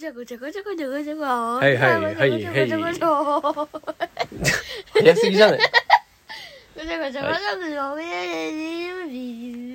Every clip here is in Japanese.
ちゃごちゃごちゃごちゃごちゃごちゃはいはいはいはいごちゃごちゃごちゃごちゃ早すぎじゃないごちゃごちゃごちゃごち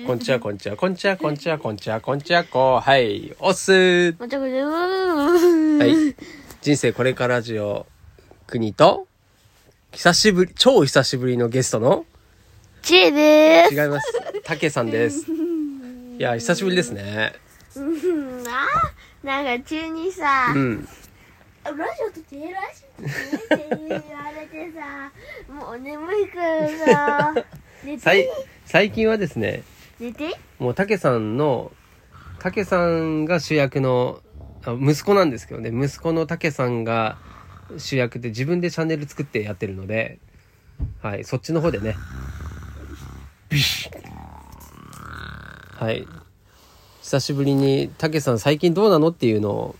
ゃこんちはこんちはこんちはこんちはこんちはこんちはこはいおっすーごちゃごちゃはい人生これからジオ国と久しぶり超久しぶりのゲストのちえで違いますたけさんですいや久しぶりですねなんか急にさうん。ラジオとテラジオって言われてさもう眠いからさ 寝て最近はですね寝て？もうたけさんのたけさんが主役のあ息子なんですけどね息子のたけさんが主役で自分でチャンネル作ってやってるのではいそっちの方でね。ビシッはい久しぶりにたけさん最近どうなのっていうのを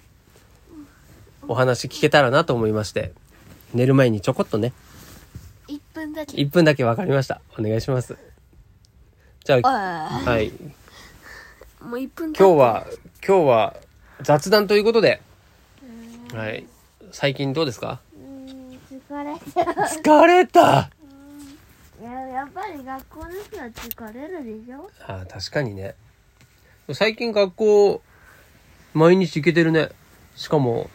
お話聞けたらなと思いまして。寝る前にちょこっとね。1分だけ。1分だけ分かりました。お願いします。じゃああはい。あもう1分今日は今日は雑談ということで、はい。最近どうですか？うん。疲れちゃう疲れた。いややっぱり学校の人は疲れるでしょ？あー確かにね最近学校毎日行けてるね。しかも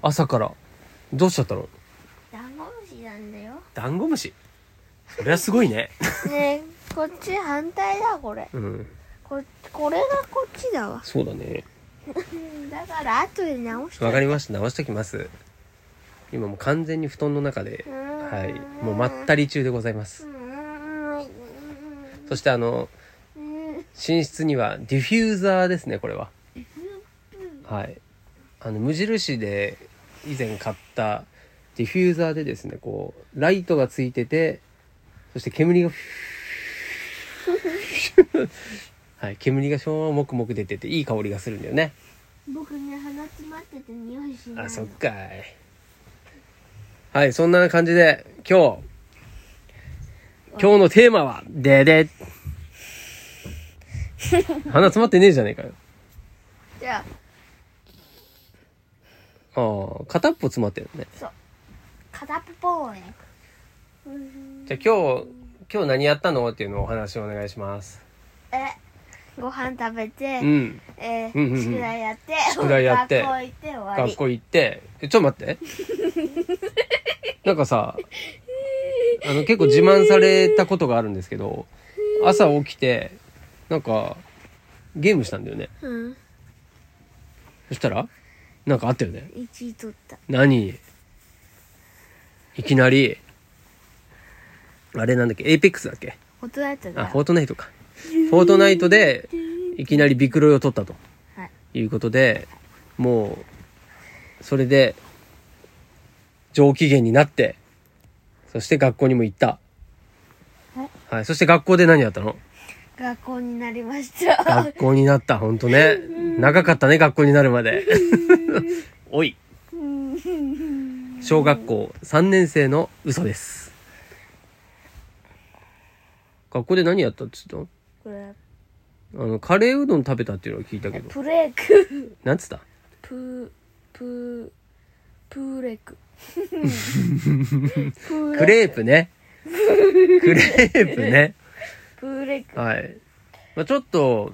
朝から。どうしちゃったの？ダンゴムシなんだよ。ダンゴムシ？そりゃすごいね。ねえこっち反対だこれ。うん。ここれがこっちだわ。そうだね。だから後で直して。わかりました。直しときます。今もう完全に布団の中で。はい。もうまったり中でございます。そしてあの寝室にはディフューザーですねこれは。はい。あの無印で以前買ったディフューザーでですねこうライトがついててそして煙が はい煙がしょーもくもく出てていい香りがするんだよね。僕ね鼻詰まってて匂いしないあそっかい。はいそんな感じで今日。今日のテーマはでで 鼻詰まってねえじゃねえかよ。じゃあああ片っぽ詰まってるね。そう。片っぽね。じゃあ今日今日何やったのっていうのをお話をお願いします。えご飯食べて、うん。えーうんうんうん。宿題やって宿題やって学校行って終わり。学校行ってえちょっと待って。なんかさあの結構自慢されたことがあるんですけど朝起きてなんかゲームしたんだよね。うん。そしたらなんかあったよね。1位取った。何？いきなりあれなんだっけ？エイペックスだっけ？大人だったあらフォートナイトか。フォートナイトでいきなりビクロイを取ったと。はい。いうことでもうそれで上機嫌になってそして学校にも行った。はい。はいそして学校で何やったの？学校になりました。学校になったほんとね長かったね学校になるまで。おい。小学校3年生の嘘です。学校で何やったって言ったの？あのカレーうどん食べたっていうのは聞いたけど。プレーク。なんつった？プププーレク。クレープね。クレープねはい、まあ、ちょっと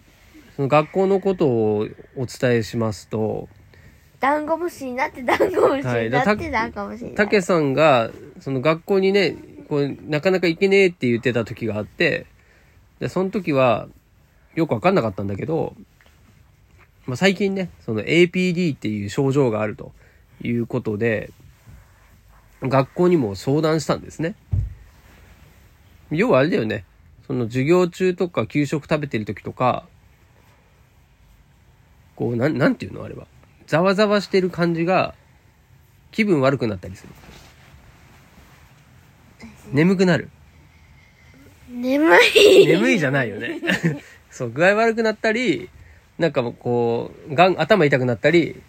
その学校のことをお伝えしますと。ダンゴムシになってダンゴムシはいになってだダンゴムシになって。たけさんがその学校にねこうなかなか行けねえって言ってた時があってでその時はよく分かんなかったんだけど、まあ、最近ねその APD っていう症状があるということで学校にも相談したんですね。要はあれだよねその授業中とか給食食べてる時とかこうなんなんていうのあれは。ざわざわしてる感じが気分悪くなったりする。眠くなる。眠い。眠いじゃないよね。そう具合悪くなったりなんかもうこうがん頭痛くなったり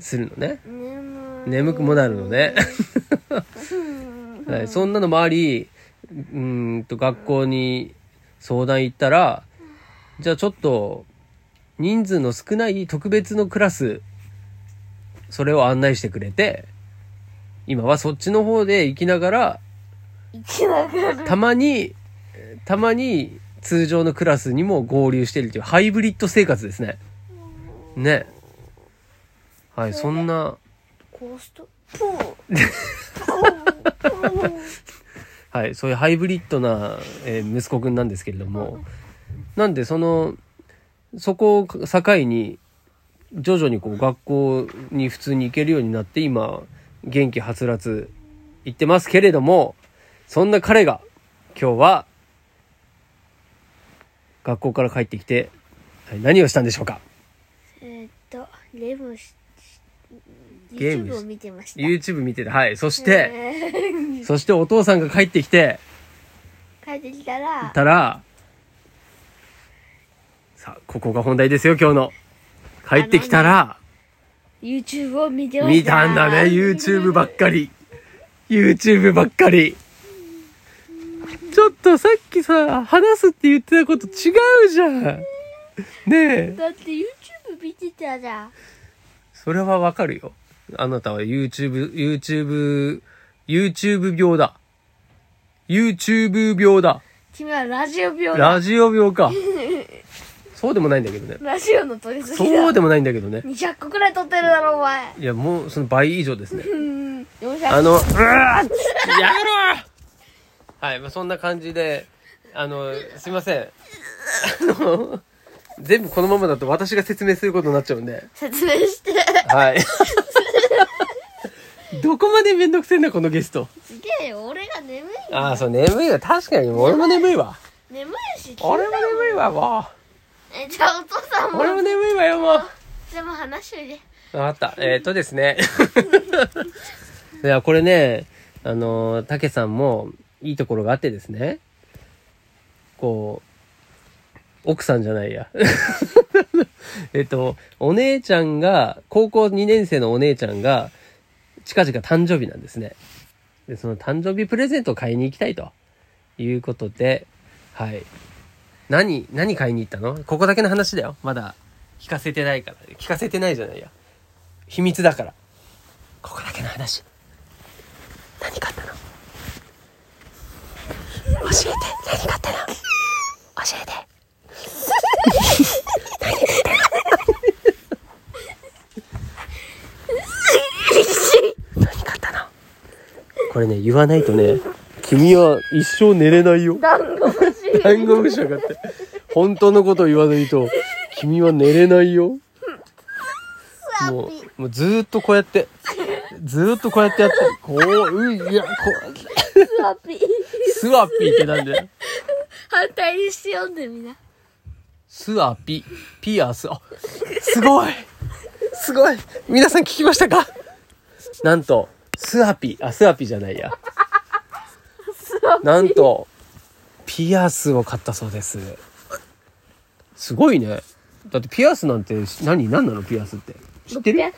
するのね。眠眠くもなるのね、はい、そんなのもありうーんと学校に相談行ったらじゃあちょっと人数の少ない特別のクラスそれを案内してくれて、今はそっちの方で行きながら。たまに、たまに通常のクラスにも合流してるというハイブリッド生活ですね。ね。はい、そんな、コースト？はい、そういうハイブリッドな、えー息子くんなんですけれども、なんでその、そこを境に、徐々にこう学校に普通に行けるようになって、今、元気はつらつ行ってますけれども、そんな彼が、今日は、学校から帰ってきて、何をしたんでしょうか？えっと、ゲームし、ゲームし YouTube を見てました。?YouTube 見てて、はい。そして、えーそしてお父さんが帰ってきて、帰ってきたら、たら、さあ、ここが本題ですよ、今日の。帰ってきたら、YouTube を見てました。見たんだね、YouTube ばっかり。YouTube ばっかり。ちょっとさっきさ、話すって言ってたこと違うじゃん。ねえ。だって YouTube 見てたじゃん。それはわかるよ。あなたは YouTube、YouTube、YouTube 病だ。YouTube 病だ。君はラジオ病だ。ラジオ病か。そうでもないんだけどね。ラジオの撮りすぎだ。そうでもないんだけどね。200個くらい撮ってるだろ、お前。いや、もうその倍以上ですね。うん。400あの、うわーやめろはい、まあ、そんな感じで、あの、すいません。あの、全部このままだと私が説明することになっちゃうんで。説明して。はい。どこまでめんどくせえんだ、このゲスト。すげえよ、俺が眠いんだ。ああ、そう、眠いわ。確かに、俺も眠いわ。眠いし、俺も眠いわ、もえ、じゃあお父さんう。も。俺も眠いわよ、もう。でも話しといて。わかった。えー、っとですね。いや、これね、あの、たけさんもいいところがあってですね。こう、奥さんじゃないや。えっと、お姉ちゃんが、高校2年生のお姉ちゃんが、近々誕生日なんですね。で、その誕生日プレゼントを買いに行きたいということで、はい。何、何買いに行ったの？ここだけの話だよ。まだ聞かせてないから。聞かせてないじゃないや。秘密だから。ここだけの話。何買ったの？教えて。何買ったの？教えて。何買ったのこれね、言わないとね、君は一生寝れないよ。ダンゴムシ。ダンゴムシだって。本当のことを言わないと、君は寝れないよ。もう、もうずーっとこうやって、ずーっとこうやってやって、こう、ういや、こう、スワピー。スワピーってなんだよ。反対にして読んでみな。スワピ、ピアス、あ、すごいすごい皆さん聞きましたか？なんと、スワピ、あ、スワピじゃないや。なんと、ピアスを買ったそうです。すごいね。だってピアスなんて何何なの？ピアスって。知ってる？600円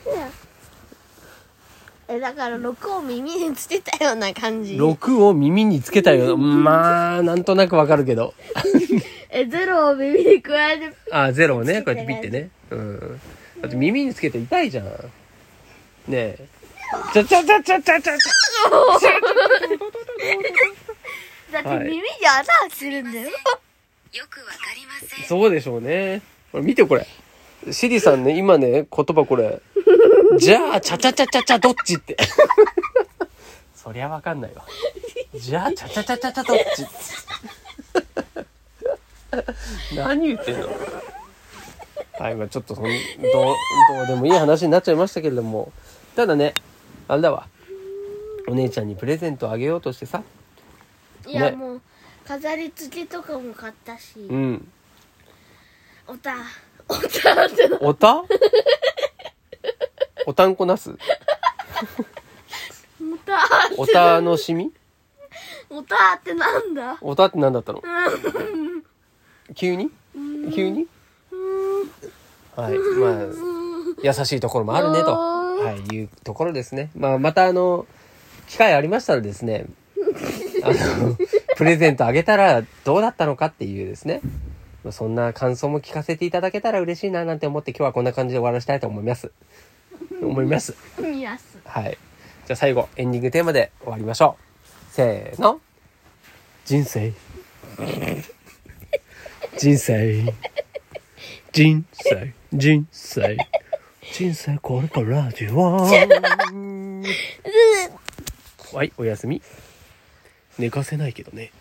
え、だから6を耳につけたような感じ。?6 を耳につけたよ。まあ、なんとなくわかるけど。え、0を耳に加えて。あ、ゼロをね、こうやってピッてね。うん。だって耳につけて痛いじゃん。ねえ。ちゃちゃちゃちゃちゃちゃちゃ。だってはい耳に穴開けるんだよ。よくわかりません。そうでしょうね。これ見てこれ。シリさんね、今ね、言葉これ。じゃあ、ちゃちゃちゃちゃちゃどっちって。そりゃわかんないわ。じゃあ、ちゃちゃちゃちゃちゃどっち何言ってんの？はい、まあちょっとそんどう、どうでもいい話になっちゃいましたけれども。ただね、あれだわ。お姉ちゃんにプレゼントあげようとしてさ。いや、ね。もう、飾り付けとかも買ったし。うん。おた、おたってな、おた？おたんこなす？おた、おたのしみおたってなんだ？おたって何だったの？急に？急に？はい。まあ、優しいところもあるねと、はい、いうところですね。まあ、またあの、機会ありましたらですね、あの、プレゼントあげたらどうだったのかっていうですね、まあそんな感想も聞かせていただけたら嬉しいななんて思って今日はこんな感じで終わらせたいと思います。思います。すはい。じゃあ最後、エンディングテーマで終わりましょう。せーの。人生。人生。人生。人生。人生これからじわはい、おやすみ。寝かせないけどね。